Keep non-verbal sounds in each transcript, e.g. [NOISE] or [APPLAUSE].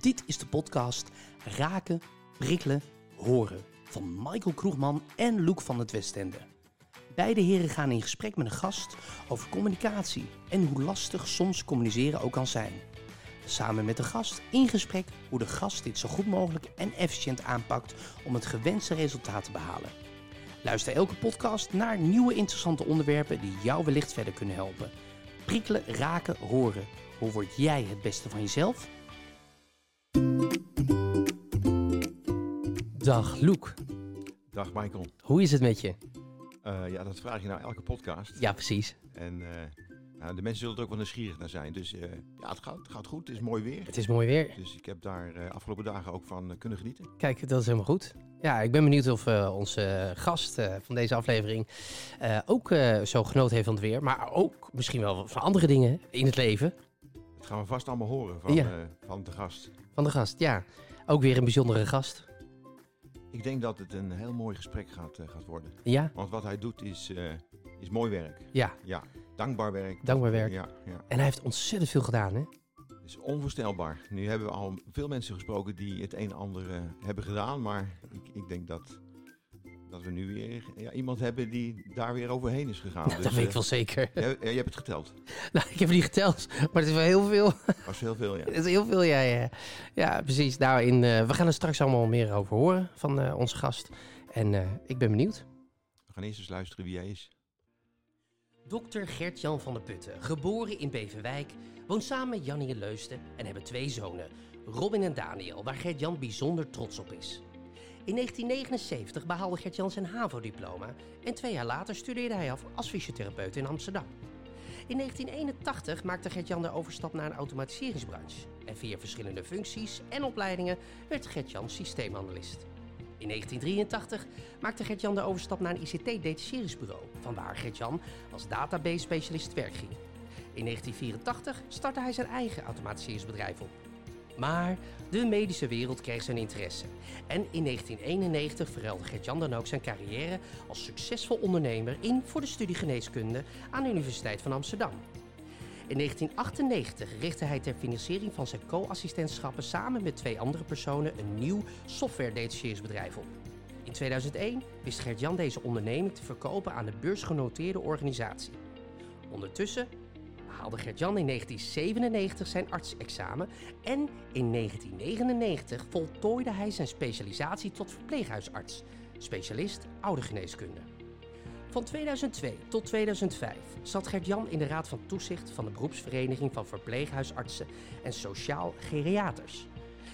Dit is de podcast Raken, Prikkelen, Horen van Michael Kroegman en Loek van het Westende. Beide heren gaan in gesprek met een gast over communicatie en hoe lastig soms communiceren ook kan zijn. Samen met de gast in gesprek hoe de gast dit zo goed mogelijk en efficiënt aanpakt om het gewenste resultaat te behalen. Luister elke podcast naar nieuwe interessante onderwerpen die jou wellicht verder kunnen helpen. Prikkelen, raken, horen. Hoe word jij het beste van jezelf? Dag Loek, Dag Michael. hoe is het met je? Eh, ja, dat vraag je nou elke podcast. Ja, precies. En eh, nou, de mensen zullen er ook wel nieuwsgierig naar zijn. Dus eh, ja, het gaat, het gaat goed. Het is mooi weer. Het is mooi weer. Dus ik heb daar afgelopen dagen ook van kunnen genieten. Kijk, dat is helemaal goed. Ja, ik ben benieuwd of onze gast van deze aflevering ook zo genoten heeft van het weer. Maar ook misschien wel van andere dingen in het leven. Dat gaan we vast allemaal horen van, Ja. van de gast. Van de gast, ja. Ook weer een bijzondere gast. Ik denk dat het een heel mooi gesprek gaat, eh, gaat worden. Ja, Want wat hij doet is, eh, is mooi werk. ja. Ja, dankbaar werk. Dankbaar werk. Ja, ja. En hij heeft ontzettend veel gedaan, hè? Het is onvoorstelbaar. Nu hebben we al veel mensen gesproken die het een en ander eh, hebben gedaan. Maar ik, ik denk dat, dat we nu weer ja, iemand hebben die daar weer overheen is gegaan. dat Dus, weet ik eh, wel zeker. jij- jij hebt het geteld. [LAUGHS] nou, ik heb het niet geteld, maar het is wel heel veel. was heel veel, ja. [LAUGHS] Het is heel veel, ja, ja. Ja, precies. Nou, in, eh, we gaan er straks allemaal meer over horen van eh, onze gast. En eh, ik ben benieuwd. We gaan eerst eens luisteren wie hij is. Dokter Gert-Jan van der Putten, geboren in Beverwijk, woont samen met Jannie in Leusden en hebben twee zonen, Robin en Daniel, waar Gert-Jan bijzonder trots op is. In 1979 behaalde Gert-Jan zijn HAVO-diploma en twee jaar later studeerde hij af als fysiotherapeut in Amsterdam. In 1981 maakte Gert-Jan de overstap naar een automatiseringsbranche en via verschillende functies en opleidingen werd Gert-Jan systeemanalist. In 1983 maakte Gert-Jan de overstap naar een ICT-detacheringsbureau, vanwaar Gert-Jan als database-specialist werk ging. In 1984 startte hij zijn eigen automatiseringsbedrijf op. Maar de medische wereld kreeg zijn interesse. En in 1991 verruilde Gert-Jan dan ook zijn carrière als succesvol ondernemer in voor de studie geneeskunde aan de Universiteit van Amsterdam. In 1998 richtte hij ter financiering van zijn co-assistentschappen samen met twee andere personen een nieuw software-detacheringsbedrijf op. In 2001 wist Gert-Jan deze onderneming te verkopen aan de beursgenoteerde organisatie. Ondertussen haalde Gert-Jan in 1997 zijn artsexamen en in 1999 voltooide hij zijn specialisatie tot verpleeghuisarts, specialist oudergeneeskunde. Van 2002 tot 2005 zat Gert-Jan in de Raad van Toezicht van de beroepsvereniging van verpleeghuisartsen en sociaal geriaters.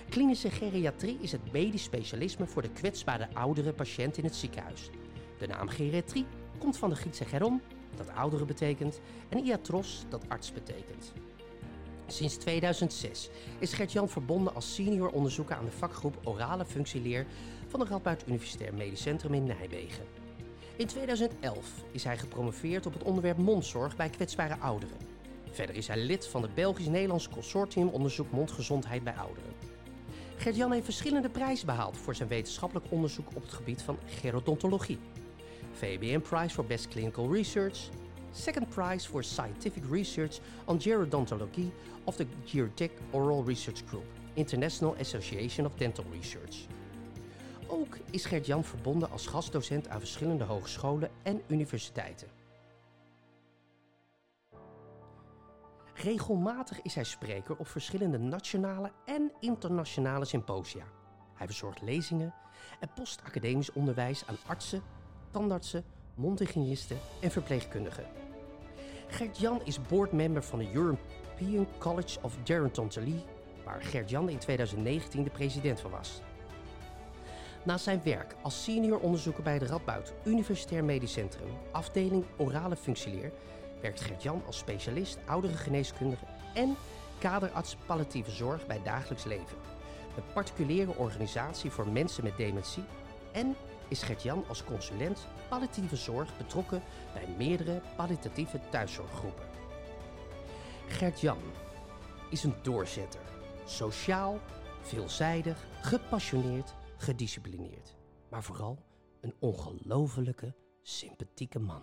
Klinische geriatrie is het medisch specialisme voor de kwetsbare oudere patiënt in het ziekenhuis. De naam geriatrie komt van de Griekse geron, dat ouderen betekent, en iatros, dat arts betekent. Sinds 2006 is Gert-Jan verbonden als senior onderzoeker aan de vakgroep Orale Functieleer van de Radboud Universitair Medisch Centrum in Nijmegen. In 2011 is hij gepromoveerd op het onderwerp mondzorg bij kwetsbare ouderen. Verder is hij lid van het Belgisch-Nederlands Consortium Onderzoek Mondgezondheid bij Ouderen. Gert-Jan heeft verschillende prijzen behaald voor zijn wetenschappelijk onderzoek op het gebied van gerodontologie. VBN Prize for Best Clinical Research, Second Prize for Scientific Research on Gerodontology of the Geotech Oral Research Group, International Association of Dental Research. Ook is Gert-Jan verbonden als gastdocent aan verschillende hogescholen en universiteiten. Regelmatig is hij spreker op verschillende nationale en internationale symposia. Hij verzorgt lezingen en postacademisch onderwijs aan artsen, tandartsen, mondhygiënisten en verpleegkundigen. Gert-Jan is boardmember van de European College of Gerontology, waar Gert-Jan in 2019 de president van was. Naast zijn werk als senior onderzoeker bij de Radboud Universitair Medisch Centrum, afdeling orale functieleer, werkt Gert-Jan als specialist ouderengeneeskundige en kaderarts palliatieve zorg bij dagelijks leven. Een particuliere organisatie voor mensen met dementie en is Gert-Jan als consulent palliatieve zorg betrokken bij meerdere palliatieve thuiszorggroepen. Gert-Jan is een doorzetter. Sociaal, veelzijdig, gepassioneerd, gedisciplineerd. Maar vooral een ongelofelijke, sympathieke man.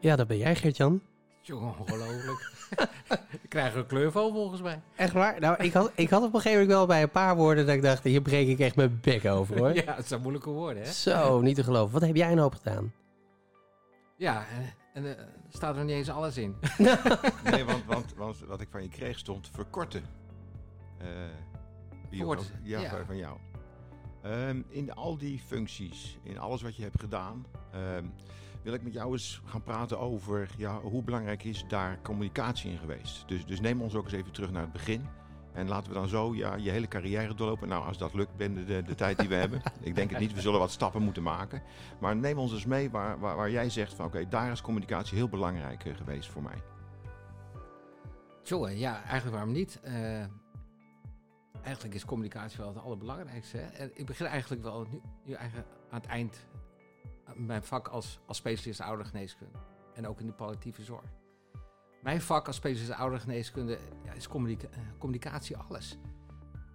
Ja, dat ben jij, Gert-Jan. Jongen, ongelooflijk. [LAUGHS] ik krijg een kleur van volgens mij. Echt waar? Nou, ik had, ik had op een gegeven moment wel bij een paar woorden dat ik dacht, hier breek ik echt mijn bek over hoor. [LAUGHS] ja, het zijn moeilijke woorden, hè? Zo, niet te geloven. Wat heb jij een hoop gedaan? Ja, en, en er staat er niet eens alles in. [LAUGHS] Nee, want, want, want wat ik van je kreeg stond verkorten. Eh. Verkort, ja, ja. van- van jou. Ehm, in al die functies, in alles wat je hebt gedaan, ehm, wil ik met jou eens gaan praten over ja, hoe belangrijk is daar communicatie in geweest. Dus, dus neem ons ook eens even terug naar het begin. En laten we dan zo ja, je hele carrière doorlopen. Nou, als dat lukt binnen de, de tijd die we [LAUGHS] hebben. Ik denk het niet, we zullen wat stappen moeten maken. Maar neem ons eens mee waar, waar, waar jij zegt van oké, daar is communicatie heel belangrijk eh, geweest voor mij. Jongen, ja, eigenlijk waarom niet? Eh, eigenlijk is communicatie wel het allerbelangrijkste. Hè? En ik begin eigenlijk wel nu, nu eigenlijk aan het eind mijn vak als, als specialist oudergeneeskunde. En ook in de palliatieve zorg. Mijn vak als specialist oudergeneeskunde ja, is communica- eh, communicatie alles.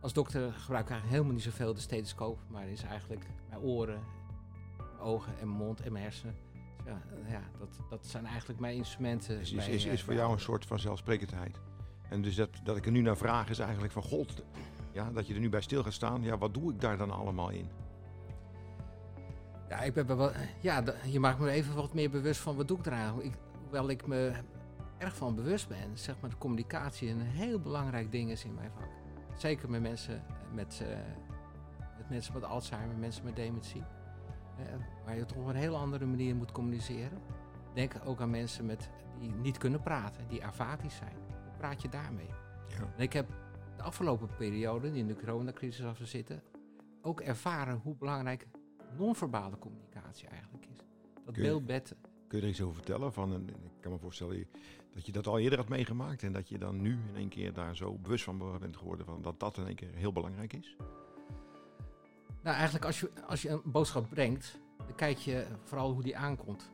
Als dokter gebruik ik eigenlijk helemaal niet zoveel de stethoscoop, maar is eigenlijk mijn oren, mijn ogen en mijn mond en mijn hersenen. Dus ja, ja dat, dat zijn eigenlijk mijn instrumenten. Is, is, is, eh, is voor jou een soort van zelfsprekendheid. En dus dat, dat ik er nu naar vraag is eigenlijk van God, ja, dat je er nu bij stil gaat staan. Ja, wat doe ik daar dan allemaal in? Ja, ik ben wel, ja, d- je maakt me even wat meer bewust van wat doe ik eraan. Ik, hoewel ik me erg van bewust ben, zeg maar, de communicatie een heel belangrijk ding is in mijn vak. Zeker met mensen met, eh, met, mensen met Alzheimer, mensen met dementie. Eh, waar je toch op een heel andere manier moet communiceren. Denk ook aan mensen met, die niet kunnen praten, die afatisch zijn. Hoe praat je daarmee? Ja. En ik heb de afgelopen periode, die in de coronacrisis af te zitten, ook ervaren hoe belangrijk non-verbale communicatie eigenlijk is. Dat Kun je- beeldbed. Kun je er iets over vertellen? Van, ik kan me voorstellen dat je dat al eerder had meegemaakt en dat je dan nu in één keer daar zo bewust van bent geworden van dat dat in één keer heel belangrijk is. Nou, eigenlijk als je, als je een boodschap brengt, dan kijk je vooral hoe die aankomt.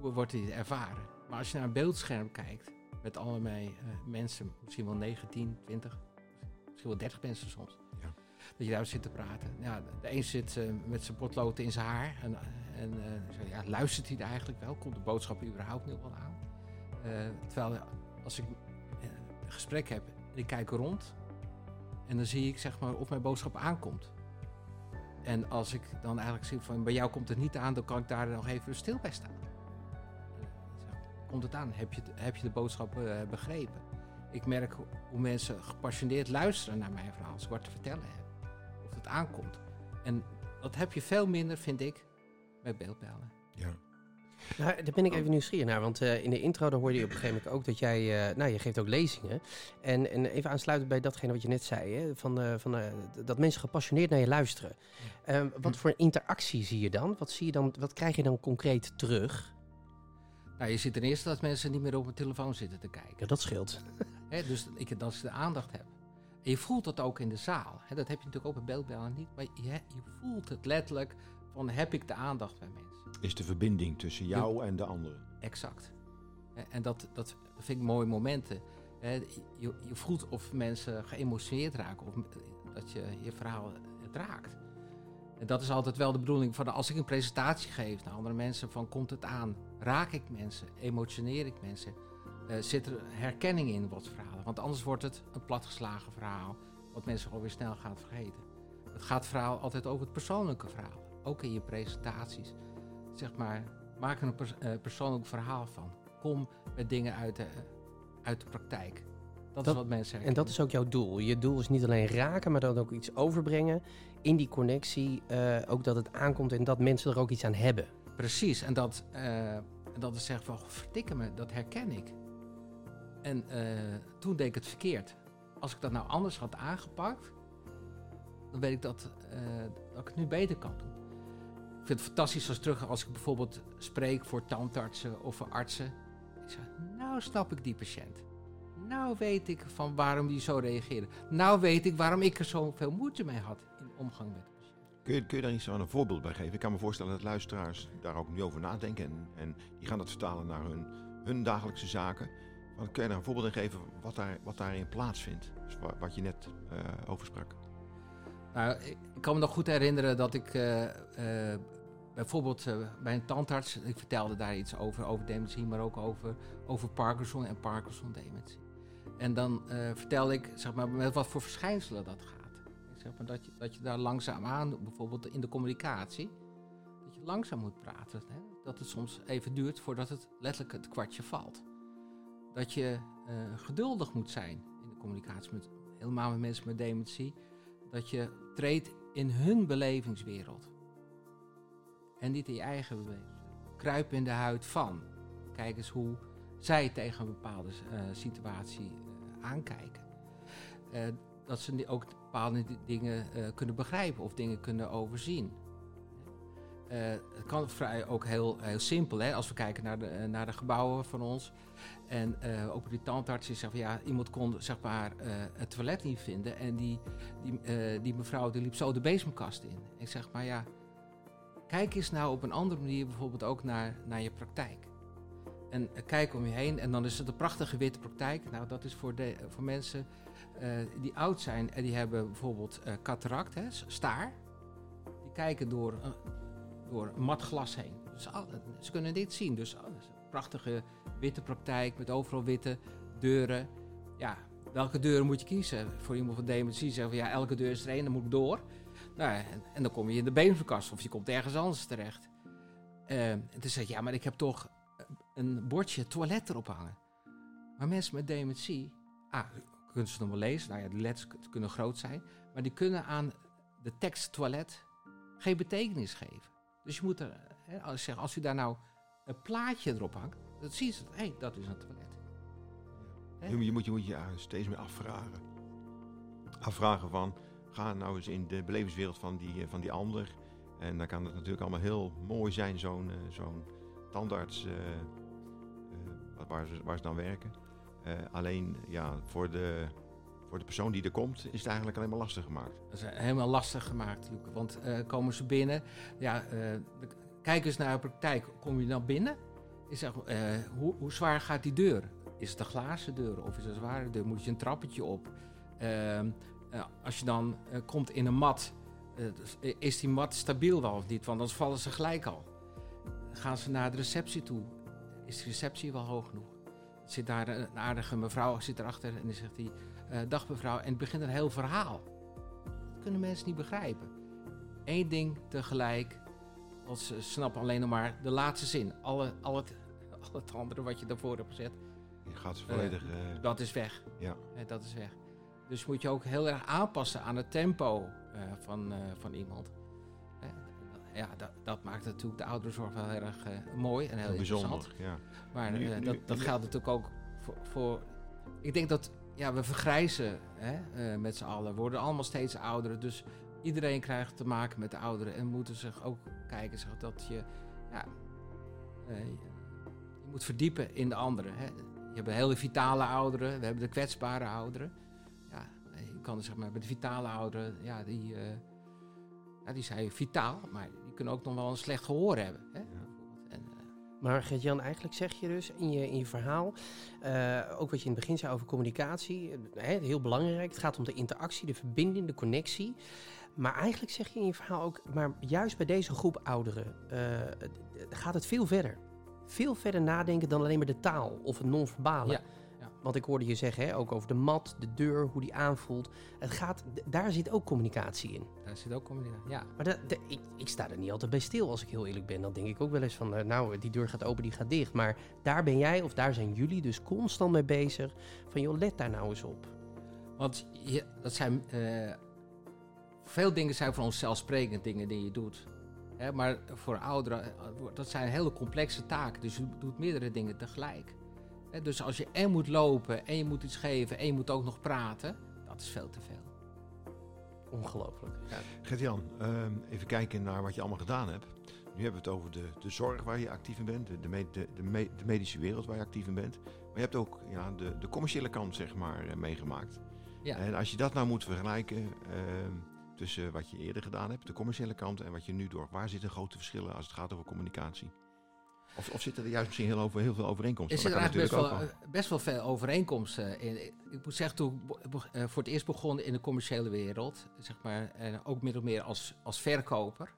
Hoe wordt die ervaren? Maar als je naar een beeldscherm kijkt, met allerlei eh, mensen, misschien wel 19, 20, misschien wel 30 mensen soms. Ja. Dat je daar zit te praten. Ja, de een zit eh, met zijn potlood in zijn haar. En, en eh, ja, luistert hij er eigenlijk wel? Komt de boodschap überhaupt nu wel aan? Eh, terwijl als ik een gesprek heb en ik kijk rond. En dan zie ik zeg maar of mijn boodschap aankomt. En als ik dan eigenlijk zie van bij jou komt het niet aan, dan kan ik daar nog even stil bij staan. Komt het aan? Heb je, heb je de boodschap begrepen? Ik merk hoe- hoe mensen gepassioneerd luisteren naar mijn verhaal, als ik wat te vertellen heb. Aankomt. En dat heb je veel minder, vind ik, met beeldbellen. Ja. Nou, daar ben ik even nieuwsgierig naar. Want eh, in de intro dan hoorde je op een gegeven moment ook dat jij... eh, nou, je geeft ook lezingen. En, en even aansluitend bij datgene wat je net zei. Hè, van, eh, van, eh, dat mensen gepassioneerd naar je luisteren. Ehm, wat voor interactie zie je dan? Wat, zie je dan? wat krijg je dan concreet terug? Nou, je ziet ten eerste dat mensen niet meer op hun telefoon zitten te kijken. Ja, dat scheelt. Hè, dus ik, dat ik de aandacht heb. En je voelt dat ook in de zaal. Dat heb je natuurlijk ook bij beeldbellen niet. Maar je, je voelt het letterlijk van heb ik de aandacht bij mensen. Is de verbinding tussen jou en de anderen. Exact. En dat, dat vind ik mooie momenten. Je, je voelt of mensen geëmotioneerd raken. Of dat je je verhaal het raakt. En dat is altijd wel de bedoeling van als ik een presentatie geef naar andere mensen. Van komt het aan? Raak ik mensen? Emotioneer ik mensen? Eh, zit er herkenning in wat verhalen? Want anders wordt het een platgeslagen verhaal. Wat mensen alweer snel gaan vergeten. Het gaat verhaal altijd over het persoonlijke verhaal. Ook in je presentaties. Zeg maar, maak er een pers- eh, persoonlijk verhaal van. Kom met dingen uit de, uit de praktijk. Dat, Dat- is wat mensen En dat is ook jouw doel. Je doel is niet alleen raken, maar dan ook iets overbrengen. In die connectie eh, ook dat het aankomt en dat mensen er ook iets aan hebben. Precies, en dat, en dat is zeggen van, verdikke me, dat herken ik. En eh, toen deed ik het verkeerd. Als ik dat nou anders had aangepakt, dan weet ik dat, eh, dat ik het nu beter kan doen. Ik vind het fantastisch als terug als ik bijvoorbeeld spreek voor tandartsen of voor artsen. Ik zeg, nou snap ik die patiënt. Nou weet ik van waarom die zo reageerde. Nou weet ik waarom ik er zoveel moeite mee had in omgang met. Kun je, kun je daar iets aan een voorbeeld bij geven? Ik kan me voorstellen dat luisteraars daar ook nu over nadenken. En, en die gaan dat vertalen naar hun, hun dagelijkse zaken. Kun je daar een voorbeeld in geven wat, daar, wat daarin plaatsvindt? Dus wa- wat je net eh over sprak. Nou, ik kan me nog goed herinneren dat ik eh, eh, bijvoorbeeld bij een tandarts, ik vertelde daar iets over, over dementie, maar ook over, over Parkinson en Parkinson-dementie. En dan vertel ik zeg maar, met wat voor verschijnselen dat gaat. Zeg maar, dat, je, dat je daar langzaam aan, bijvoorbeeld in de communicatie, dat je langzaam moet praten. Hè? Dat het soms even duurt voordat het letterlijk het kwartje valt. Dat je uh, geduldig moet zijn in de communicatie, met, helemaal met mensen met dementie. Dat je treedt in hun belevingswereld. En niet in je eigen beleving. Kruip in de huid van. Kijk eens hoe zij tegen een bepaalde uh, situatie uh, aankijken. Dat ze ook bepaalde dingen kunnen begrijpen of dingen kunnen overzien. Het kan vrij ook heel, heel simpel, hè? als we kijken naar de, naar de gebouwen van ons. En ook bij die tandarts zeggen van ja, iemand kon zeg maar het toilet niet vinden. En die, die, die mevrouw die liep zo de bezemkast in. Ik zeg maar ja, kijk eens nou op een andere manier bijvoorbeeld ook naar, naar je praktijk. En kijk om je heen en dan is het een prachtige witte praktijk. Nou, dat is voor, de, voor mensen uh, die oud zijn en die hebben bijvoorbeeld uh, cataract, hè, staar. Die kijken door, uh, door mat glas heen. Dus ze kunnen dit zien. Dus een prachtige witte praktijk met overal witte deuren. Ja, welke deuren moet je kiezen? Voor iemand van dementie zeggen van ja, elke deur is er één, dan moet ik door. Nou, en, dan kom je in de beenverkast of je komt ergens anders terecht. en toen je, ja, maar ik heb toch een bordje toilet erop hangen. Maar mensen met dementie, ah, kunnen ze nog wel lezen. Nou ja, de letters kunnen groot zijn. Maar die kunnen aan de tekst toilet geen betekenis geven. Dus je moet er, hè, als, zeg, als u daar nou een plaatje erop hangt, dan zien ze, hé, hey, dat is een toilet. Je, je, moet, je moet je steeds meer afvragen. Afvragen van, ga nou eens in de belevingswereld van die, van die ander. En dan kan het natuurlijk allemaal heel mooi zijn, zo'n zo'n tandarts uh, waar, ze, waar ze dan werken. Alleen ja, voor de, voor de persoon die er komt, is het eigenlijk alleen maar lastig gemaakt. Dat is helemaal lastig gemaakt, Luke. Want komen ze binnen, ja, kijk eens naar de praktijk. Kom je dan binnen? Is zeg, hoe, hoe zwaar gaat die deur? Is het een glazen deur of is het een zware deur? Moet je een trappetje op? Ehm, als je dan komt in een mat, is die mat stabiel wel of niet? Want anders vallen ze gelijk al gaan ze naar de receptie toe. Is de receptie wel hoog genoeg? Zit daar een aardige mevrouw zit erachter en dan zegt hij: uh, Dag mevrouw. En het begint een heel verhaal. Dat kunnen mensen niet begrijpen. Eén ding tegelijk. Want ze snappen alleen nog maar de laatste zin. Alle, al, het, [LAUGHS] al het andere wat je daarvoor hebt gezet. Je gaat volledig. Uh, uh, dat is weg. Ja. dat is weg. Dus moet je ook heel erg aanpassen aan het tempo van, van iemand ja, dat, dat, maakt natuurlijk de ouderenzorg wel heel erg uh, mooi en heel bijzonder. Ja. Maar uh, nu, dat, dat geldt natuurlijk ook voor, voor, Ik denk dat ja, we vergrijzen hè, uh, met z'n allen. Worden allemaal steeds ouder. Dus iedereen krijgt te maken met de ouderen. En moeten zich ook kijken zeg, dat je. Ja, je moet verdiepen in de anderen. Hè. Je hebt hele vitale ouderen. We hebben de kwetsbare ouderen. Ja, je kan zeg maar, bij de vitale ouderen. Ja, die ja, die zijn vitaal, maar die kunnen ook nog wel een slecht gehoor hebben. Hè? Maar Gert-Jan, eigenlijk zeg je dus in je, in je verhaal, uh, ook wat je in het begin zei over communicatie, uh, heel belangrijk. Het gaat om de interactie, de verbinding, de connectie. Maar eigenlijk zeg je in je verhaal ook, maar juist bij deze groep ouderen gaat het veel verder. Veel verder nadenken dan alleen maar de taal of het non-verbale. Ja. Want ik hoorde je zeggen, hè, ook over de mat, de deur, hoe die aanvoelt. Het gaat, daar zit ook communicatie in. Daar zit ook communicatie, ja. Maar ik, ik, sta er niet altijd bij stil, als ik heel eerlijk ben. Dan denk ik ook wel eens van, uh, nou, die deur gaat open, die gaat dicht. Maar daar ben jij, of daar zijn jullie dus constant mee bezig. Van, joh, let daar nou eens op. Want je, dat zijn... Uh, veel dingen zijn voor ons zelfsprekend, dingen die je doet. Hè, maar voor ouderen, eh, dat zijn hele complexe taken. Dus je doet meerdere dingen tegelijk. Dus als je en moet lopen en je moet iets geven en je moet ook nog praten, dat is veel te veel. Ongelooflijk. Ja. Gert-Jan, ehm, even kijken naar wat je allemaal gedaan hebt. Nu hebben we het over de, de zorg waar je actief in bent, de, de, de, de, medische wereld waar je actief in bent. Maar je hebt ook ja, de, de commerciële kant zeg maar, eh, meegemaakt. Ja. En als je dat nou moet vergelijken uh, tussen wat je eerder gedaan hebt, de commerciële kant, en wat je nu door, waar zitten grote verschillen als het gaat over communicatie? Of, of zitten er juist misschien heel, over, heel veel overeenkomsten? Er zitten eigenlijk best wel, eh, best wel veel overeenkomsten in. Ik moet zeggen, toen ik eh, voor het eerst begon in de commerciële wereld, zeg maar, en ook min of meer als, als verkoper.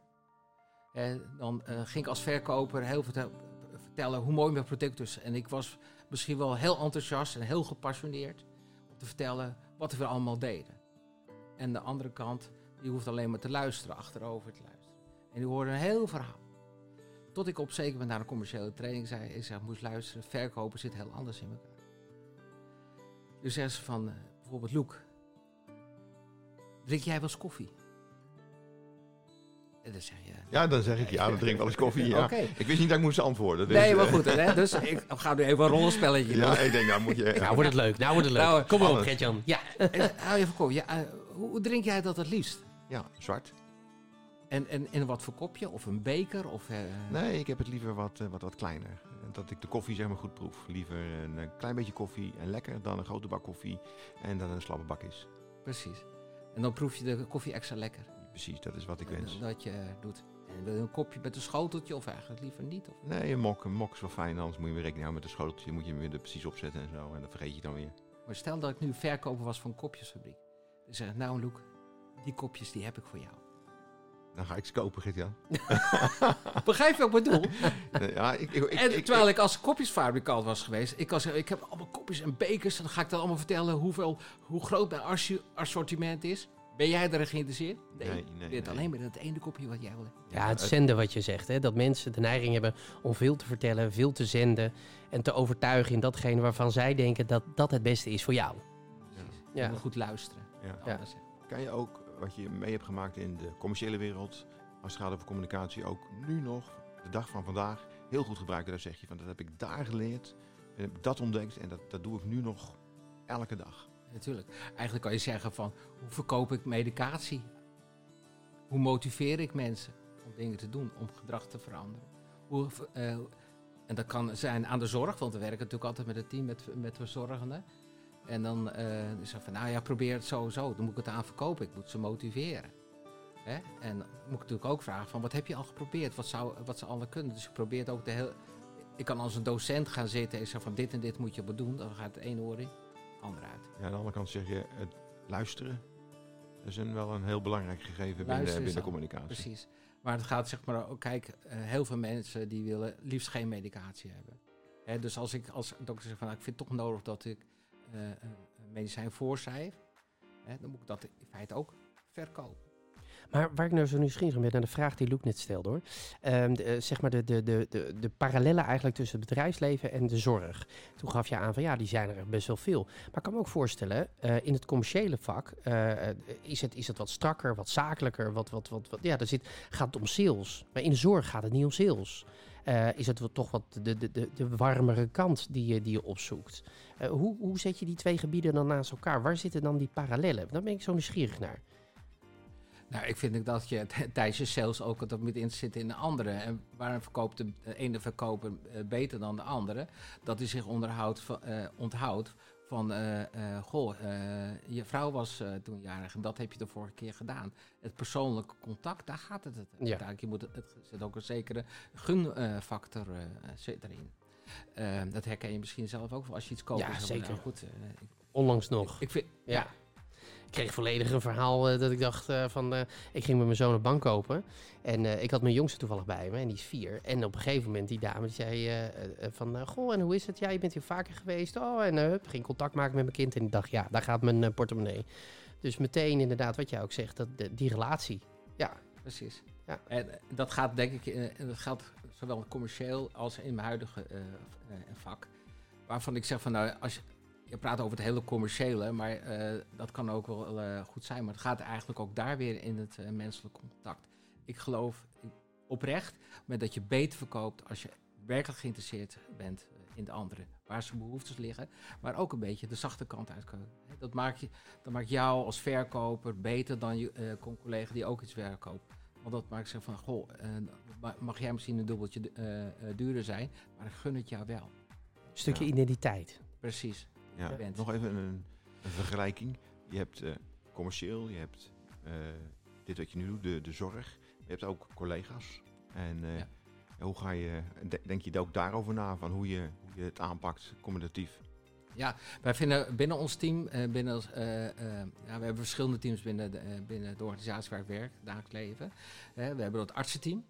Eh, dan eh, ging ik als verkoper heel veel vertellen hoe mooi mijn product is. En ik was misschien wel heel enthousiast en heel gepassioneerd om te vertellen wat we allemaal deden. En de andere kant, die hoeft alleen maar te luisteren, achterover te luisteren. En die hoorde een heel verhaal. Tot ik op een zeker moment naar een commerciële training zei, ik zeg, moest luisteren, verkopen zit heel anders in elkaar. Dus zeggen ze van, eh, bijvoorbeeld Loek, drink jij wel eens koffie? En dan zeg je... Ja, dan zeg ik ja, dan drink ik wel eens koffie. Ja. Oké. Ik wist niet dat ik moest antwoorden. Dus, nee, maar eh, goed. Hè? Dus ik ga nu even een rollenspelletje doen. Ja, ik denk, nou moet je... Nou wordt het leuk, nou wordt het leuk. Nou, Kom maar op. Gert-Jan. Ja. Eh, Hou je koffie. Ja, hoe drink jij dat het liefst? Ja, zwart. En, en in wat voor kopje? Of een beker? Of, eh, Nee, ik heb het liever wat, eh, wat, wat kleiner. Dat ik de koffie zeg maar goed proef. Liever een eh, klein beetje koffie en lekker dan een grote bak koffie en dan een slappe bak is. Precies. En dan proef je de koffie extra lekker. Precies, dat is wat ik wens. Dat je doet. En wil je een kopje met een schoteltje of eigenlijk liever niet? Of? Nee, een mok, een mok is wel fijn. Anders moet je weer rekening houden met de schoteltje. moet je hem weer er precies opzetten en zo. En dat vergeet je dan weer. Maar stel dat ik nu verkoper was van een kopjesfabriek. Dan zeg ik, nou Loek, die kopjes die heb ik voor jou. Dan ga ik ze kopen, Gert-Jan. [LAUGHS] Begrijp je wat ik bedoel? Ja, ik, ik, ik, en ik- terwijl ik, als kopjesfabrikant was geweest, ik, was, ik heb allemaal kopjes en bekers. En dan ga ik dan allemaal vertellen hoeveel, hoe groot mijn assortiment is. Ben jij erin geïnteresseerd? Nee, nee, Dit nee. alleen maar dat ene kopje wat jij wil hebben. Ja, het zenden wat je zegt. Hè? Dat mensen de neiging hebben om veel te vertellen, veel te zenden. En te overtuigen in datgene waarvan zij denken dat dat het beste is voor jou. Precies. Ja. Je moet goed luisteren. Ja. Ja. Kan je ook wat je mee hebt gemaakt in de commerciële wereld, als het gaat over communicatie, ook nu nog, de dag van vandaag, heel goed gebruiken? Daar zeg je van, dat heb ik daar geleerd, en heb dat ontdekt en dat, dat doe ik nu nog elke dag. Natuurlijk. Eigenlijk kan je zeggen van, hoe verkoop ik medicatie? Hoe motiveer ik mensen om dingen te doen, om gedrag te veranderen? Hoe, eh, en dat kan zijn aan de zorg, want we werken natuurlijk altijd met het team met, met verzorgenden. En dan is het van, nou ja, probeer het zo zo. Dan moet ik het aan verkopen. Ik moet ze motiveren. Hè? En dan moet ik natuurlijk ook vragen van, wat heb je al geprobeerd? Wat, zou, wat ze allemaal kunnen? Dus ik probeer het ook de heel... Ik kan als een docent gaan zitten en zeggen van, dit en dit moet je doen. Dan gaat het ene oor in, het andere uit. Ja, aan de andere kant zeg je, het luisteren, dat is een, wel een heel belangrijk gegeven binnen, binnen communicatie. Precies. Maar het gaat zeg maar ook, kijk, eh, heel veel mensen die willen liefst geen medicatie hebben. Hè, dus als ik als dokter zeg van, nou, ik vind het toch nodig dat ik een een medicijn voorschrijf, hè, dan moet ik dat in feite ook verkopen. Maar waar ik nou zo nieuwsgierig ben naar de vraag die Loek net stelde hoor. Ehm, de, eh, zeg maar de, de, de, de, de parallellen eigenlijk tussen het bedrijfsleven en de zorg. Toen gaf je aan van ja, die zijn er best wel veel. Maar ik kan me ook voorstellen, eh, in het commerciële vak eh, eh, is, het, is het wat strakker, wat zakelijker. Wat, wat, wat, wat, ja, daar zit, gaat het om sales. Maar in de zorg gaat het niet om sales. Eh, is het toch wat de, de, de, de warmere kant die je, die je opzoekt. Eh, hoe, hoe zet je die twee gebieden dan naast elkaar? Waar zitten dan die parallellen? Daar ben ik zo nieuwsgierig naar. Nou, ik vind dat je [LAUGHS] tijdens je sales ook altijd moet inzitten in de andere. En waarom verkoopt de, ene verkoper eh, beter dan de andere? Dat hij zich onderhoudt onthoudt van, eh, eh, goh, eh, je vrouw was toen jarig en dat heb je de vorige keer gedaan. Het persoonlijke contact, daar gaat het. het uiteindelijk. Je moet, het, zit ook een zekere gunfactor zit erin. Eh, dat herken je misschien zelf ook wel als je iets koopt. Ja, van, zeker. nou, goed, Onlangs nog. ik vind, Ja. Ik kreeg volledig een verhaal eh, dat ik dacht eh, van... eh, ik ging met mijn zoon een bank kopen. En ik had mijn jongste toevallig bij me. En die is vier. En op een gegeven moment die dame die zei van... goh, en hoe is het? Ja, je bent hier vaker geweest. Oh, en hup, ging contact maken met mijn kind. En ik dacht, ja, daar gaat mijn portemonnee. Dus meteen inderdaad, wat jij ook zegt, dat, die relatie. Ja, Precies. Ja. En dat gaat denk ik, en dat geldt zowel commercieel als in mijn huidige vak. Waarvan ik zeg van nou, als je, je praat over het hele commerciële, maar eh, dat kan ook wel eh, goed zijn. Maar het gaat eigenlijk ook daar weer in het eh, menselijk contact. Ik geloof oprecht met dat je beter verkoopt als je werkelijk geïnteresseerd bent in de andere. Waar zijn behoeftes liggen, maar ook een beetje de zachte kant uit. Dat maakt, je, dat maakt jou als verkoper beter dan je collega die ook iets verkoopt. Want dat maakt ze van, goh, ma- mag jij misschien een dubbeltje duurder zijn, maar ik gun het jou wel. een stukje Ja. identiteit. Precies. Ja, bent. nog even een, een vergelijking. Je hebt eh, commercieel, je hebt eh, dit wat je nu doet, de, de zorg. Je hebt ook collega's. En eh, Ja. hoe ga je, de- denk je ook daarover na, van hoe je, hoe je het aanpakt, communicatief? Ja, wij vinden binnen ons team, binnen, ja, we hebben verschillende teams binnen de, binnen de organisatie waar ik werk, dagelijks leven. We hebben het artsenteam.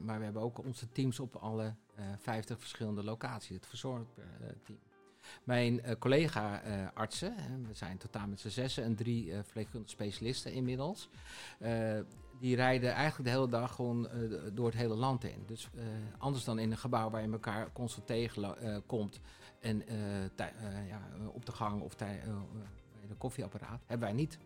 Maar we hebben ook onze teams op alle eh 50 verschillende locaties, het verzorgteam. Mijn eh, collega-artsen, we zijn totaal met z'n zessen en drie eh verpleegkundige specialisten inmiddels. eh, die rijden eigenlijk de hele dag gewoon eh, door het hele land in. Dus eh, anders dan in een gebouw waar je elkaar constant tegenkomt en eh, eh, ja, eh, op de gang of eh, eh, bij de koffieapparaat, hebben wij niet.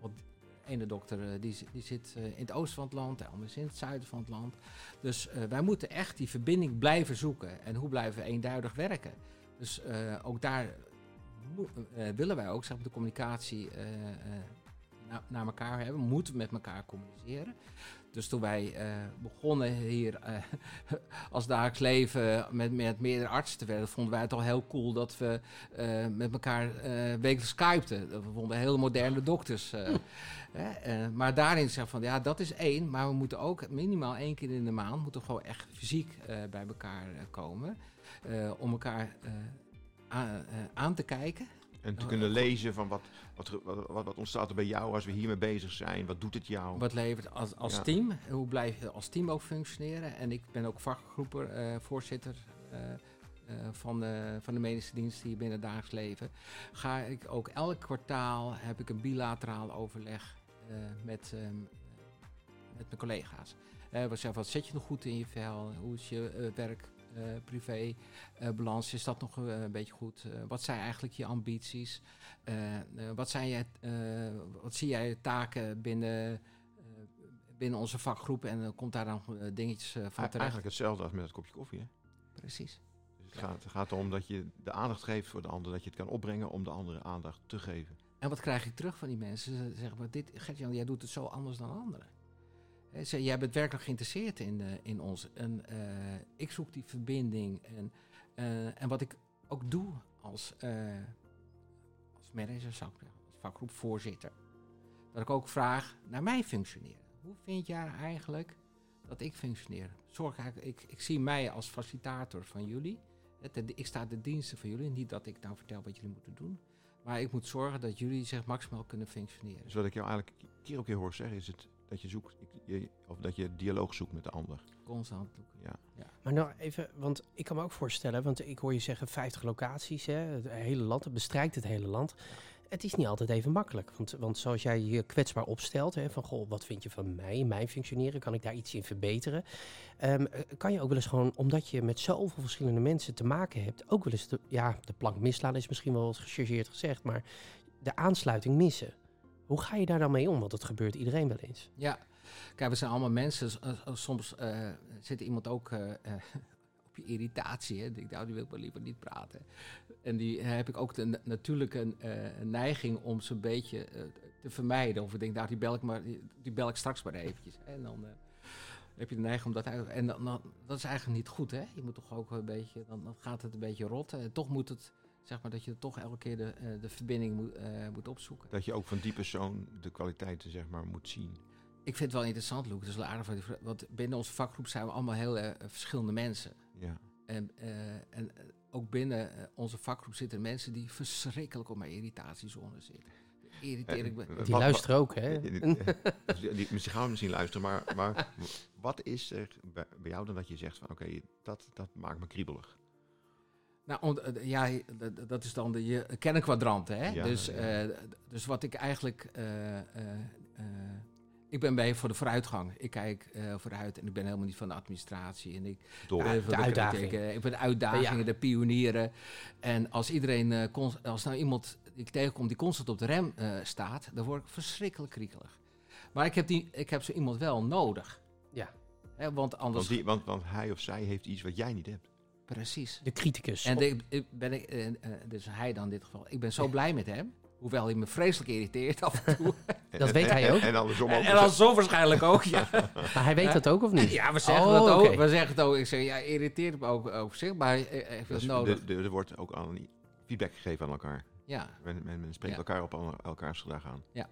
Want ene dokter eh, die, die zit eh, in het oosten van het land, de andere is in het zuiden van het land. Dus eh, wij moeten echt die verbinding blijven zoeken. En hoe blijven we eenduidig werken? Dus eh, ook daar eh, willen wij ook zeg de communicatie eh, na- naar elkaar hebben. We moeten met elkaar communiceren. Dus toen wij eh, begonnen hier eh, [LAUGHS] als dagelijks leven met, met meerdere artsen te werken, vonden wij het al heel cool dat we eh, met elkaar wekelijks skypten. We vonden hele moderne dokters. eh, hè, maar daarin zeggen van ja, dat is één, maar we moeten ook minimaal één keer in de maand moeten we gewoon echt fysiek bij elkaar komen. om elkaar aan te kijken. En te Oh, kunnen lezen van wat, wat, wat, wat, ontstaat er bij jou als we hiermee bezig zijn. Wat doet het jou? Wat levert als, als Ja. team? Hoe blijf je als team ook functioneren? En ik ben ook vakgroeper, eh, voorzitter eh, eh, van, de, van de medische dienst hier binnen het dagelijks leven. Ga ik ook elk kwartaal heb ik een bilateraal overleg met, met mijn collega's. Wat zet je nog goed in je vel? Hoe is je werk, privé, eh, balans? Is dat nog eh, een beetje goed? Eh, wat zijn eigenlijk je ambities? Eh, eh, wat, zijn je, eh, wat zie jij taken binnen, eh, binnen onze vakgroep? En komt daar dan eh, dingetjes eh, van terecht. Eigenlijk hetzelfde als met het kopje koffie. Hè? Precies. Dus het, gaat, het gaat erom dat je de aandacht geeft voor de ander. Dat je het kan opbrengen om de andere aandacht te geven. En wat krijg ik terug van die mensen? Ze zeggen, maar dit, Gert-Jan, jij doet het zo anders dan anderen. Hè, Ze, jij bent werkelijk geïnteresseerd in, eh, in ons. En eh, ik zoek die verbinding. En, eh, en wat ik ook doe als, eh, als manager, zou ik zeggen, als vakgroepvoorzitter, dat ik ook vraag naar mij functioneren. Hoe vind jij eigenlijk dat ik functioneer? Zorg ik, ik zie mij als facilitator van jullie. Ik sta de diensten van jullie. Niet dat ik nou vertel wat jullie moeten doen. Maar ik moet zorgen dat jullie zich maximaal kunnen functioneren. Dus wat ik jou eigenlijk keer op keer hoor zeggen is het dat je zoekt, ik- je, of dat je dialoog zoekt met de ander. Constant doen. Ja. Maar nou even, want ik kan me ook voorstellen, want ik hoor je zeggen 50 locaties, hè, het hele land, het bestrijkt het hele land. Het is niet altijd even makkelijk, want, want zoals jij je kwetsbaar opstelt, hè, van goh, wat vind je van mij, mijn functioneren, kan ik daar iets in verbeteren? Ehm, eh, kan je ook wel eens gewoon, omdat je met zoveel verschillende mensen te maken hebt, ook wel eens de, ja, de plank misslaan is misschien wel wat gechargeerd gezegd, maar de aansluiting missen. Hoe ga je daar dan mee om? Want dat gebeurt iedereen wel eens. Ja, kijk, we zijn allemaal mensen. Eh, Soms eh, zit iemand ook eh, eh, [LAUGHS] op je irritatie. Hè? Ik nou, die wil ik wel liever niet praten. En die heb ik ook de eh, neiging om ze een beetje eh, te vermijden. Of ik denk, nou, die bel ik, maar, die, bel ik straks maar eventjes. En dan eh, heb je de neiging om dat uit... En dan, dan- dat is eigenlijk niet goed, hè? Je moet toch ook een beetje... Dan, dan gaat het een beetje rotten. En toch moet het... Zeg maar dat je toch elke keer de, eh, de verbinding moet, eh, moet opzoeken. Dat je ook van die persoon de kwaliteiten zeg maar, moet zien. Ik vind het wel interessant, Luc. Het is wel aardig. vra- Want binnen onze vakgroep zijn we allemaal heel eh, verschillende mensen. Ja. En, eh, en ook binnen onze vakgroep zitten mensen die verschrikkelijk op mijn irritatiezone zitten. Irriteer ik me. Die wat- luisteren ook, hè? [LAUGHS] Die, die, die, die gaan we misschien luisteren, maar, maar [LAUGHS] wat is er bij, bij jou dan dat je zegt van oké, dat, dat maakt me kriebelig? Nou, eh, ja, dat- is dan de je kennenkwadrant, hè? Ja, dus, ja. eh, dus wat ik eigenlijk... eh, ik ben bij voor de vooruitgang. Ik kijk eh, vooruit en ik ben helemaal niet van de administratie. En ik, Door. De voor uitdaging. Ik, ben de uitdagingen, Ja. de pionieren. En als iedereen, eh, als nou iemand ik tegenkom die constant op de rem eh, staat, dan word ik verschrikkelijk kriekelig. Maar ik heb, die, ik heb zo iemand wel nodig. Ja. Hè, want anders... Want, die, want, want hij of zij heeft iets wat jij niet hebt. Precies. De criticus. En de, ik ben ik, eh, eh, dus hij dan in dit geval. Ik ben zo blij met hem. Hoewel hij me vreselijk irriteert af en toe. [LAUGHS] Dat weet hij ook. En andersom ook. en dan zo waarschijnlijk ook, ja. [LAUGHS] maar hij weet dat ook of niet? Ja, we zeggen Oh, dat ook. We zeggen het ook. Ik zeg, ja, irriteert me ook over zich, maar hij heeft Dus nodig. er wordt ook aan feedback gegeven aan elkaar. Ja. Men, men, men spreekt Ja. elkaar op elkaars gedrag aan. Ja.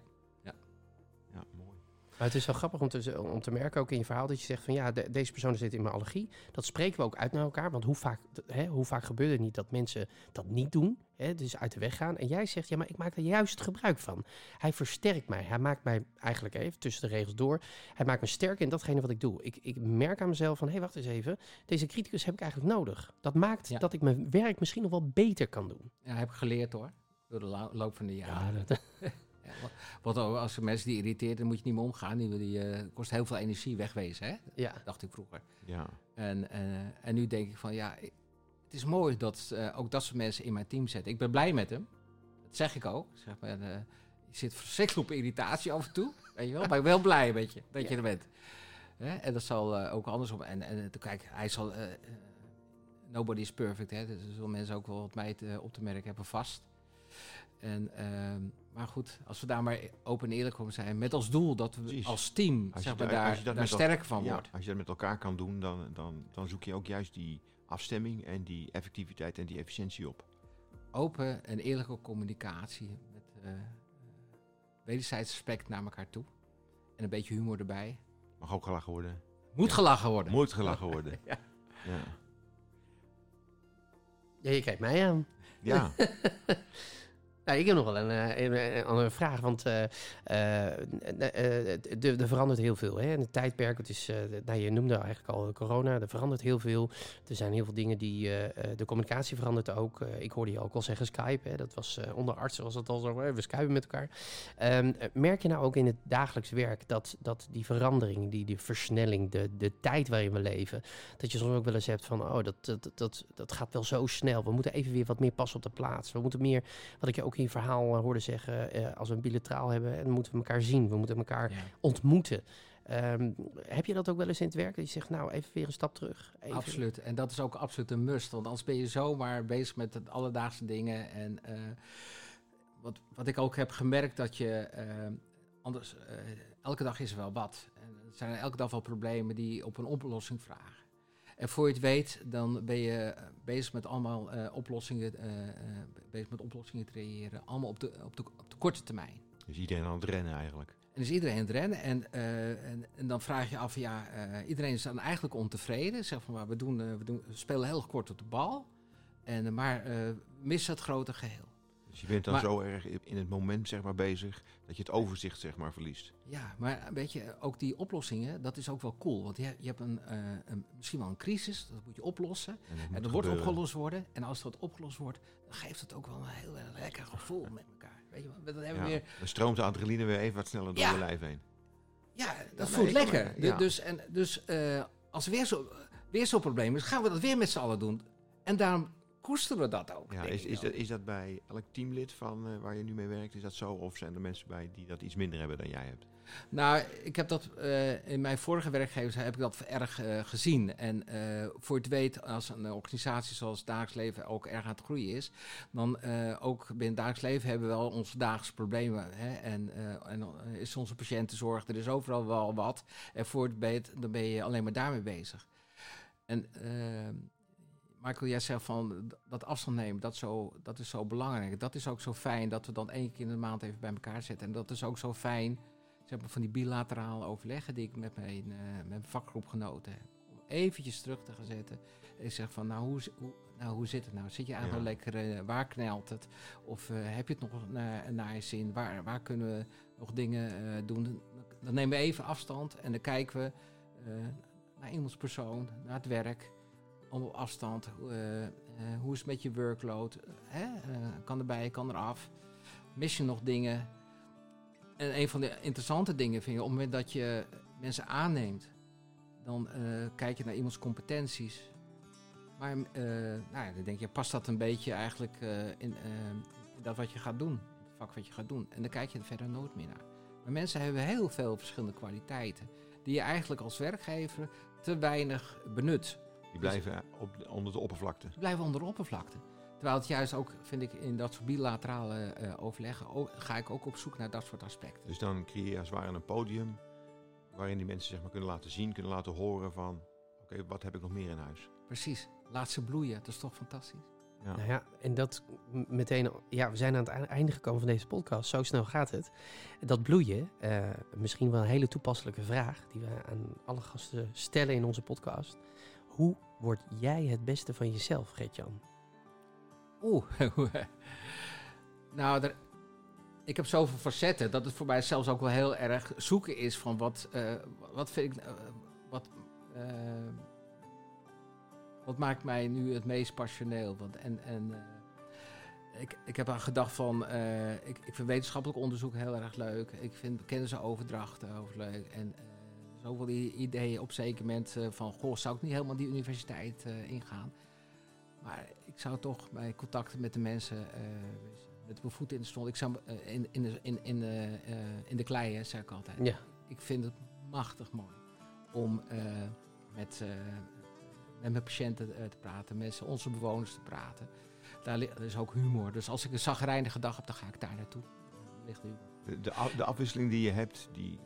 Maar het is wel grappig om te, om te merken, ook in je verhaal, dat je zegt van ja, de- deze persoon zit in mijn allergie. Dat spreken we ook uit naar elkaar. Want hoe vaak, hè, hoe vaak gebeurt het niet dat mensen dat niet doen? Hè, dus uit de weg gaan. En jij zegt, ja, maar ik maak er juist gebruik van. Hij versterkt mij. Hij maakt mij eigenlijk even tussen de regels door. Hij maakt me sterker in datgene wat ik doe. Ik, ik merk aan mezelf van, hé, hey, wacht eens even. Deze criticus heb ik eigenlijk nodig. Dat maakt Ja. dat ik mijn werk misschien nog wel beter kan doen. Ja, heb ik geleerd hoor. Door de loop van de jaren. Ja, dat, [LAUGHS] Ja, wa- wat ook, als er mensen die irriteert, dan moet je niet mee omgaan. Die, die eh, kost heel veel energie wegwezen, hè? ja. dacht ik vroeger. Ja. En, eh, en nu denk ik van ja, het is mooi dat eh, ook dat soort mensen in mijn team zetten. Ik ben blij met hem. Dat zeg ik ook. Zeg maar, eh, je zit verschrikkelijk op irritatie af en toe. Weet je wel? Maar ik ben wel blij weet je, dat je er bent. Hè? En dat zal eh, ook andersom. En, en eh, kijk, hij zal. eh, eh, nobody is perfect. Hè? Dus zullen mensen ook wel wat mij te- op te merken hebben vast. En, ehm, maar goed, als we daar maar open en eerlijk over zijn. Met als doel dat we Precies. als team Als zeg maar, daar- als daar, je sterker van Ja, wordt. als je dat met elkaar kan doen, dan, dan, dan zoek je ook juist die afstemming en die effectiviteit en die efficiëntie op. open en eerlijke communicatie. Met eh, eh, wederzijds respect naar elkaar toe. En een beetje humor erbij. Mag ook gelachen worden. Moet Ja. gelachen worden. Moet gelachen worden. [LAUGHS] Ja. Ja. ja, je kijkt mij aan. ja. [LAUGHS] Nou, ik heb nog wel een, eh, een, een andere vraag, want eh, eh, eh, er er verandert heel veel. Hè? Het tijdperk, het is, eh, nou, je noemde eigenlijk al corona, er verandert heel veel. Er zijn heel veel dingen die, eh, eh, de communicatie verandert ook. Eh, ik hoorde je ook al zeggen Skype, hè? dat was eh, onder artsen was het al zo, eh, we skypen met elkaar. Ehm, eh, merk je nou ook in het dagelijks werk dat, dat die verandering, die, die versnelling, de, de tijd waarin we leven, dat je soms ook wel eens hebt van, oh, dat, dat, dat, dat gaat wel zo snel. We moeten even weer wat meer pas op de plaats. We moeten meer wat ik je ook in je verhaal eh, hoorde zeggen, eh, als we een bilateraal hebben, dan moeten we elkaar zien, we moeten elkaar Ja, ontmoeten. Ehm, heb je dat ook wel eens in het werk? Dat je zegt, nou, even weer een stap terug. Even. absoluut. En dat is ook absoluut een must. Want anders ben je zomaar bezig met de alledaagse dingen. En eh, wat, wat ik ook heb gemerkt, dat je anders... elke dag is er wel wat. En er zijn elke dag wel problemen die op een oplossing vragen. En voor je het weet, dan ben je eh, bezig met allemaal eh, oplossingen, eh, bezig met oplossingen te creëren. Allemaal op de, op, de, op de korte termijn. Dus iedereen aan het rennen eigenlijk. En is iedereen aan het rennen. En, en, en dan vraag je af, ja, iedereen is dan eigenlijk ontevreden. Zeg van, maar we, doen, we, doen, we spelen heel kort op de bal. En, maar missen het grote geheel. Dus je bent dan Maar- zo erg in het moment zeg maar, bezig dat je het overzicht zeg maar, verliest. Ja, maar weet je, ook die oplossingen, dat is ook wel cool. Want je, je hebt een, eh, een, misschien wel een crisis, dat moet je oplossen. En dat En moet dat wordt opgelost worden. En als dat opgelost wordt, dan geeft het ook wel een heel lekker gevoel met elkaar. Weet je, wel? dan hebben we Ja, weer Dan stroomt de adrenaline weer even wat sneller door Ja. je lijf heen. Ja, dat voelt lekker. ja. Dus, en, dus eh, als er weer zo- weer zo'n probleem is, gaan we dat weer met z'n allen doen. En daarom koesteren we dat ook. Ja, is, is, dat, is dat bij elk teamlid van eh, waar je nu mee werkt, is dat zo? Of zijn er mensen bij die dat iets minder hebben dan jij hebt? Nou, ik heb dat eh, in mijn vorige werkgevers heb ik dat erg eh, gezien. En voor het weet, als een organisatie zoals dagelijks leven ook erg aan het groeien is, dan ook binnen dagelijks leven hebben we wel onze dagelijkse problemen. Hè? En, en is onze patiëntenzorg, er is overal wel wat. En voor het weet, dan ben je alleen maar daarmee bezig. En eh, Michael, jij zegt van dat afstand nemen, dat, zo, dat is zo belangrijk. Dat is ook zo fijn dat we dan één keer in de maand even bij elkaar zitten. En dat is ook zo fijn zeg maar, van die bilaterale overleggen die ik met mijn, met mijn vakgroepgenoten heb. Om eventjes terug te gaan zetten. En zeg van, nou hoe, nou, hoe zit het nou? Zit je eigenlijk Ja. lekker, waar knelt het? Of eh, heb je het nog naar, naar je zin? Waar, waar kunnen we nog dingen eh, doen? Dan, nemen we even afstand en dan kijken we naar iemands persoon, naar het werk. Op afstand. Eh, eh, hoe is het met je workload? Hè? Eh, kan erbij, kan eraf? Mis je nog dingen? En een van de interessante dingen vind je, op het moment dat je mensen aanneemt, dan kijk je naar iemands competenties. Maar nou ja, dan denk je, past dat een beetje eigenlijk in, in dat wat je gaat doen? Het vak wat je gaat doen. En dan kijk je er verder nooit meer naar. Maar mensen hebben heel veel verschillende kwaliteiten. Die je eigenlijk als werkgever te weinig benut. Die blijven op, onder de oppervlakte. Blijven onder de oppervlakte. Terwijl het juist ook, vind ik, in dat soort bilaterale eh, overleggen, o- ga ik ook op zoek naar dat soort aspecten. Dus dan creëer je als het ware een podium waarin die mensen zeg maar, kunnen laten zien, kunnen laten horen van... Oké, wat heb ik nog meer in huis? Precies. Laat ze bloeien. Dat is toch fantastisch? Ja. Nou ja, en dat meteen, ja, we zijn aan het einde gekomen van deze podcast. Zo snel gaat het. Dat bloeien, eh, misschien wel een hele toepasselijke vraag die we aan alle gasten stellen in onze podcast. Hoe word jij het beste van jezelf, Gert-Jan? Oeh. [LAUGHS] nou, er, ik heb zoveel facetten dat het voor mij zelfs ook wel heel erg zoeken is van wat, eh, wat vind ik, eh, wat, eh, wat maakt mij nu het meest passioneel? Want, en en ik, ik heb aan gedacht van, ik, ik vind wetenschappelijk onderzoek heel erg leuk. Ik vind kennisoverdracht over leuk. En zoveel ideeën op een zeker moment eh, van, goh, zou ik niet helemaal die universiteit eh, ingaan? Maar ik zou toch mijn contacten met de mensen, eh, met mijn voeten in de stond. Ik zou in, in, de, in, in, de, eh, in de klei, hè, zeg ik altijd. Ja, Ik vind het machtig mooi om eh, met, eh, met mijn patiënten te praten, met onze bewoners te praten. Daar er is ook humor. Dus als ik een zagrijnige dag heb, dan ga ik daar naartoe. Ligt humor. De, de, af- de afwisseling die je hebt, die,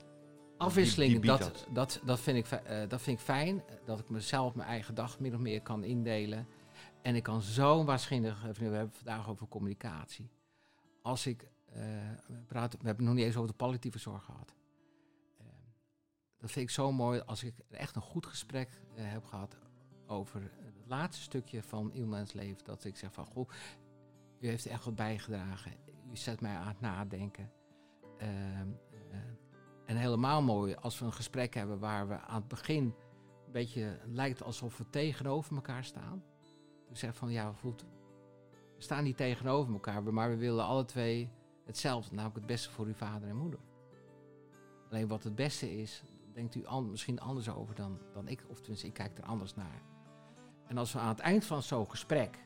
Afwisseling, die dat, dat. dat. Dat, vind ik, eh, dat vind ik fijn. Dat ik mezelf mijn eigen dag min of meer kan indelen. En ik kan zo waanzinnig... eh, We hebben het vandaag over communicatie. Als ik eh, praat... We hebben het nog niet eens over de palliatieve zorg gehad. Eh, dat vind ik zo mooi als ik echt een goed gesprek heb gehad over het laatste stukje van iemands leven. Dat ik zeg van, goh, u heeft echt wat bijgedragen. U zet mij aan het nadenken. Ehm, eh, en helemaal mooi als we een gesprek hebben waar we aan het begin een beetje lijkt alsof we tegenover elkaar staan. Dus zeg van ja, voelt, we staan niet tegenover elkaar, maar we willen alle twee hetzelfde, namelijk het beste voor uw vader en moeder. Alleen wat het beste is, denkt u misschien anders over dan, dan ik, of tenminste, ik kijk er anders naar. En als we aan het eind van zo'n gesprek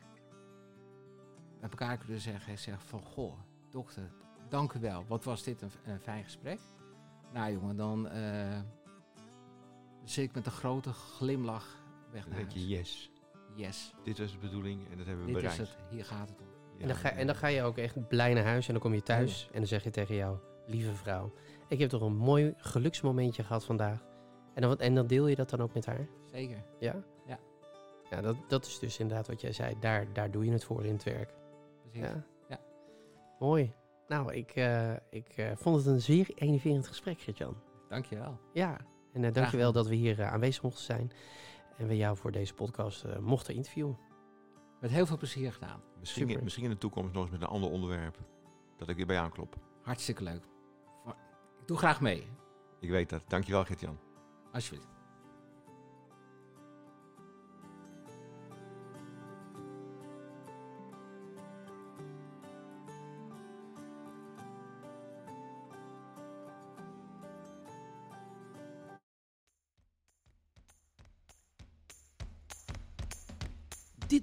met elkaar kunnen zeggen, zeggen van goh, dokter, dank u wel, wat was dit een, een fijn gesprek. Nou jongen, dan eh, zit ik met een grote glimlach weg dan naar denk je yes, Yes, dit was de bedoeling en dat hebben we dit is bereikt. het, hier gaat het om. Ja, en, dan ga, en dan ga je ook echt blij naar huis en dan kom je thuis en dan zeg je tegen jou, lieve vrouw, ik heb toch een mooi geluksmomentje gehad vandaag. En dan, en dan deel je dat dan ook met haar? Zeker. Ja? Ja. Ja, dat, dat is dus inderdaad wat jij zei. Daar, daar doe je het voor in het werk. Precies. Ja. Ja. Mooi. Nou, ik, eh, ik eh, vond het een zeer enerverend gesprek, Gert-Jan. Dankjewel. Ja, en uh, dankjewel dat we hier uh, aanwezig mochten zijn. En we jou voor deze podcast uh, mochten interviewen. Met heel veel plezier gedaan. Misschien in, misschien in de toekomst nog eens met een ander onderwerp. Dat ik weer bij aanklop. Hartstikke leuk. Ik doe graag mee. Ik weet dat. Dankjewel, Gert-Jan. Alsjeblieft.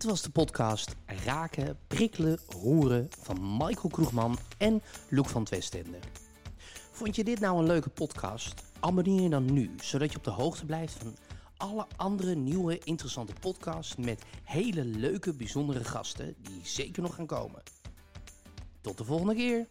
Dit was de podcast Raken, Prikkelen, Roeren van Michael Kroegman en Luc van Twestende. Vond je dit nou een leuke podcast? Abonneer je dan nu, zodat je op de hoogte blijft van alle andere nieuwe interessante podcasts met hele leuke, bijzondere gasten die zeker nog gaan komen. Tot de volgende keer!